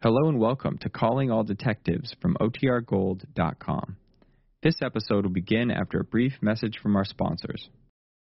Hello and welcome to Calling All Detectives from OTRGold.com. This episode will begin after a brief message from our sponsors.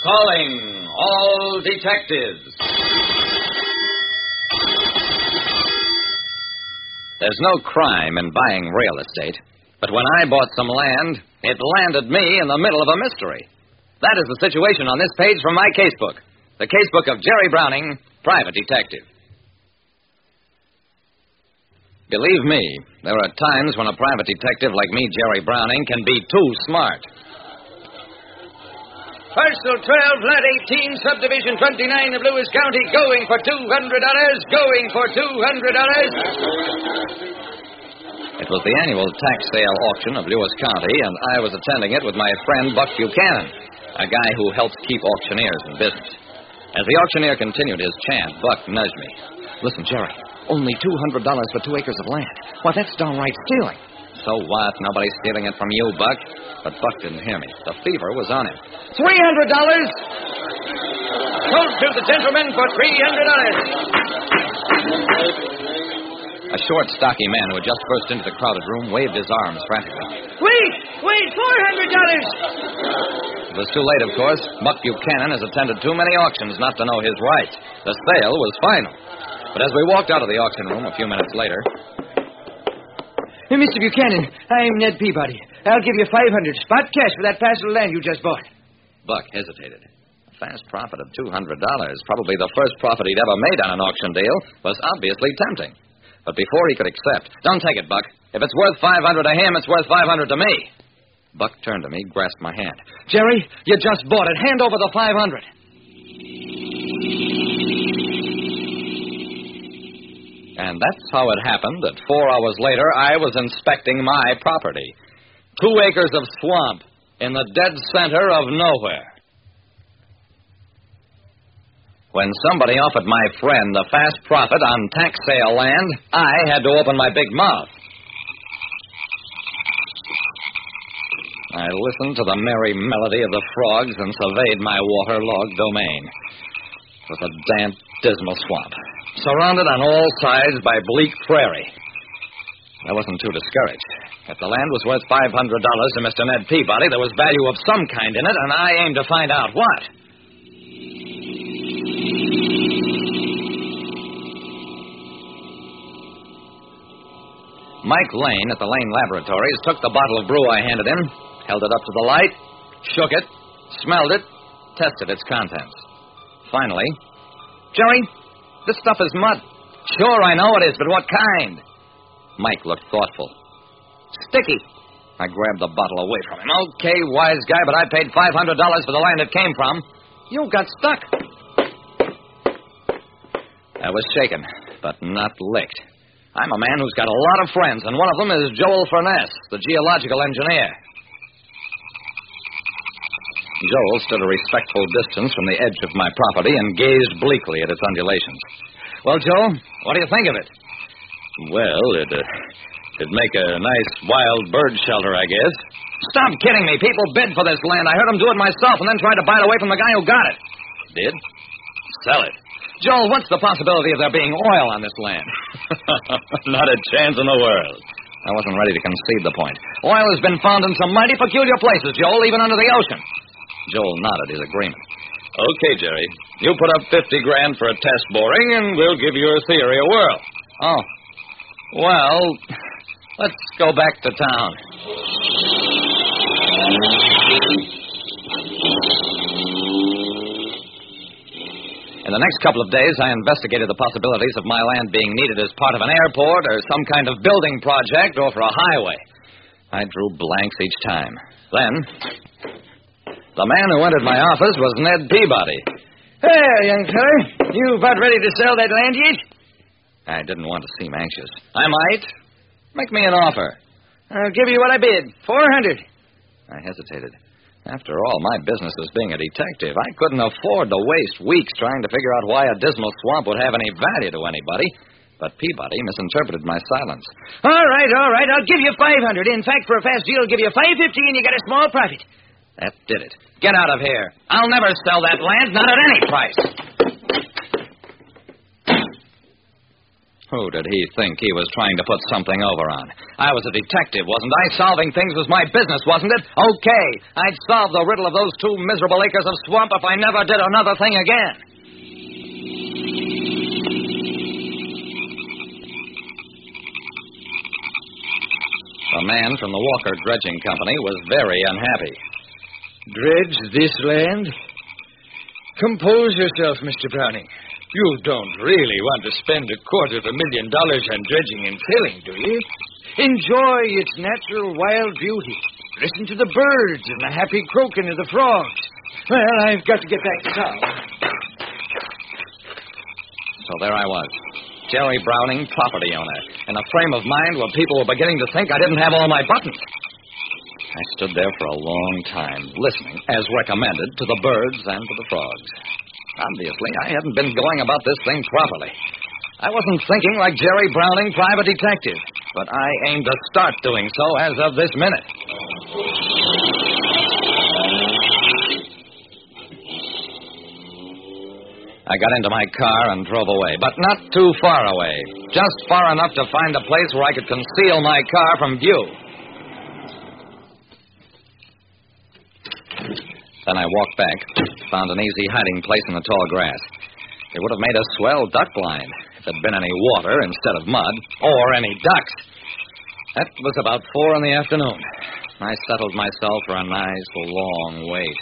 Calling all detectives. There's no crime in buying real estate, but when I bought some land, it landed me in the middle of a mystery. That is the situation on this page from my casebook. The casebook of Jerry Browning, private detective. Believe me, there are times when a private detective like me, Jerry Browning, can be too smart. Parcel 12, Lot 18, Subdivision 29 of Lewis County, going for $200, going for $200. It was the annual tax sale auction of Lewis County, and I was attending it with my friend Buck Buchanan, a guy who helps keep auctioneers in business. As the auctioneer continued his chant, Buck nudged me. Listen, Jerry, only $200 for two acres of land. Why, that's downright stealing. So what? Nobody's stealing it from you, Buck. But Buck didn't hear me. The fever was on him. $300! Sold to the gentleman for $300. A short, stocky man who had just burst into the crowded room waved his arms frantically. Wait! Wait! $400! It was too late, of course. Buck Buchanan has attended too many auctions not to know his rights. The sale was final. But as we walked out of the auction room a few minutes later. Hey, Mr. Buchanan, I'm Ned Peabody. I'll give you 500 spot cash for that parcel of land you just bought. Buck hesitated. A fast profit of $200, probably the first profit he'd ever made on an auction deal, was obviously tempting. But before he could accept, don't take it, Buck. If it's worth 500 to him, it's worth 500 to me. Buck turned to me, grasped my hand. Jerry, you just bought it. Hand over the 500. And that's how it happened that four hours later I was inspecting my property. Two acres of swamp in the dead center of nowhere. When somebody offered my friend a fast profit on tax sale land, I had to open my big mouth. I listened to the merry melody of the frogs and surveyed my waterlogged domain. It was a damp, dismal swamp, surrounded on all sides by bleak prairie. I wasn't too discouraged. If the land was worth $500 to Mr. Ned Peabody, there was value of some kind in it, and I aimed to find out what. Mike Lane at the Lane Laboratories took the bottle of brew I handed him, held it up to the light, shook it, smelled it, tested its contents. Finally, Jerry, this stuff is mud. Sure, I know it is, but what kind? Mike looked thoughtful. Sticky. I grabbed the bottle away from him. Okay, wise guy, but I paid $500 for the land it came from. You got stuck. I was shaken, but not licked. I'm a man who's got a lot of friends, and one of them is Joel Furness, the geological engineer. Joel stood a respectful distance from the edge of my property and gazed bleakly at its undulations. Well, Joel, what do you think of it? Well, it, uh, it'd make a nice wild bird shelter, I guess. Stop kidding me. People bid for this land. I heard them do it myself and then tried to buy it away from the guy who got it. Did? Sell it. Joel, what's the possibility of there being oil on this land? Not a chance in the world. I wasn't ready to concede the point. Oil has been found in some mighty peculiar places, Joel, even under the ocean. Joel nodded his agreement. Okay, Jerry. You put up 50 grand for a test boring, and we'll give your theory a whirl. Oh. Well, let's go back to town. In the next couple of days, I investigated the possibilities of my land being needed as part of an airport or some kind of building project or for a highway. I drew blanks each time. Then, the man who entered my office was Ned Peabody. Hey, young feller, you about ready to sell that land yet? I didn't want to seem anxious. I might. Make me an offer. I'll give you what I bid. Four hundred. I hesitated. After all, my business as being a detective, I couldn't afford to waste weeks trying to figure out why a dismal swamp would have any value to anybody. But Peabody misinterpreted my silence. All right, all right. I'll give you five hundred. In fact, for a fast deal, I'll give you five fifty, and you get a small profit. That did it. Get out of here. I'll never sell that land, not at any price. Who did he think he was trying to put something over on? I was a detective, wasn't I? Solving things was my business, wasn't it? Okay. I'd solve the riddle of those two miserable acres of swamp if I never did another thing again. The man from the Walker Dredging Company was very unhappy. Dredge this land? Compose yourself, Mr. Browning. You don't really want to spend a quarter of a million dollars on dredging and filling, do you? Enjoy its natural wild beauty. Listen to the birds and the happy croaking of the frogs. Well, I've got to get back to town. So there I was, Jerry Browning, property owner, in a frame of mind where people were beginning to think I didn't have all my buttons. I stood there for a long time, listening, as recommended, to the birds and to the frogs. Obviously, I hadn't been going about this thing properly. I wasn't thinking like Jerry Browning, private detective, but I aimed to start doing so as of this minute. I got into my car and drove away, but not too far away. Just far enough to find a place where I could conceal my car from view. Then I walked back, found an easy hiding place in the tall grass. It would have made a swell duck blind if there'd been any water instead of mud, or any ducks. That was about four in the afternoon. I settled myself for a nice long wait.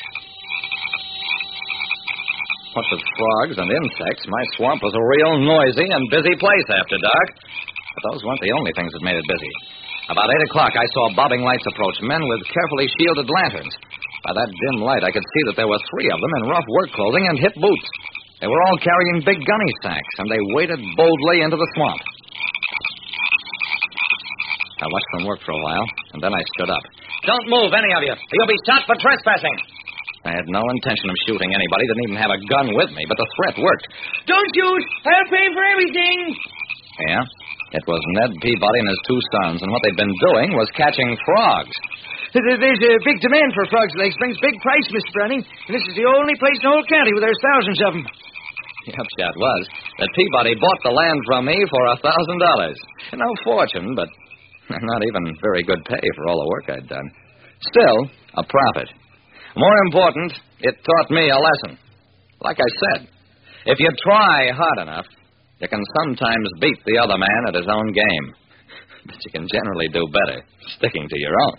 What with frogs and insects, my swamp was a real noisy and busy place after dark. But those weren't the only things that made it busy. About eight o'clock, I saw bobbing lights approach, men with carefully shielded lanterns. By that dim light, I could see that there were three of them in rough work clothing and hip boots. They were all carrying big gunny sacks, and they waded boldly into the swamp. I watched them work for a while, and then I stood up. Don't move, any of you. You'll be shot for trespassing. I had no intention of shooting anybody, didn't even have a gun with me, but the threat worked. Don't shoot! I'll pay for everything! Yeah? It was Ned Peabody and his two sons, and what they'd been doing was catching frogs. There- There's a big demand for frogs at Lake Springs. Big price, Mr. Browning. And this is the only place in the whole county where there's thousands of them. The upshot was that Peabody bought the land from me for a thousand dollars. No fortune, but not even very good pay for all the work I'd done. Still, a profit. More important, it taught me a lesson. Like I said, if you try hard enough, you can sometimes beat the other man at his own game. But you can generally do better sticking to your own.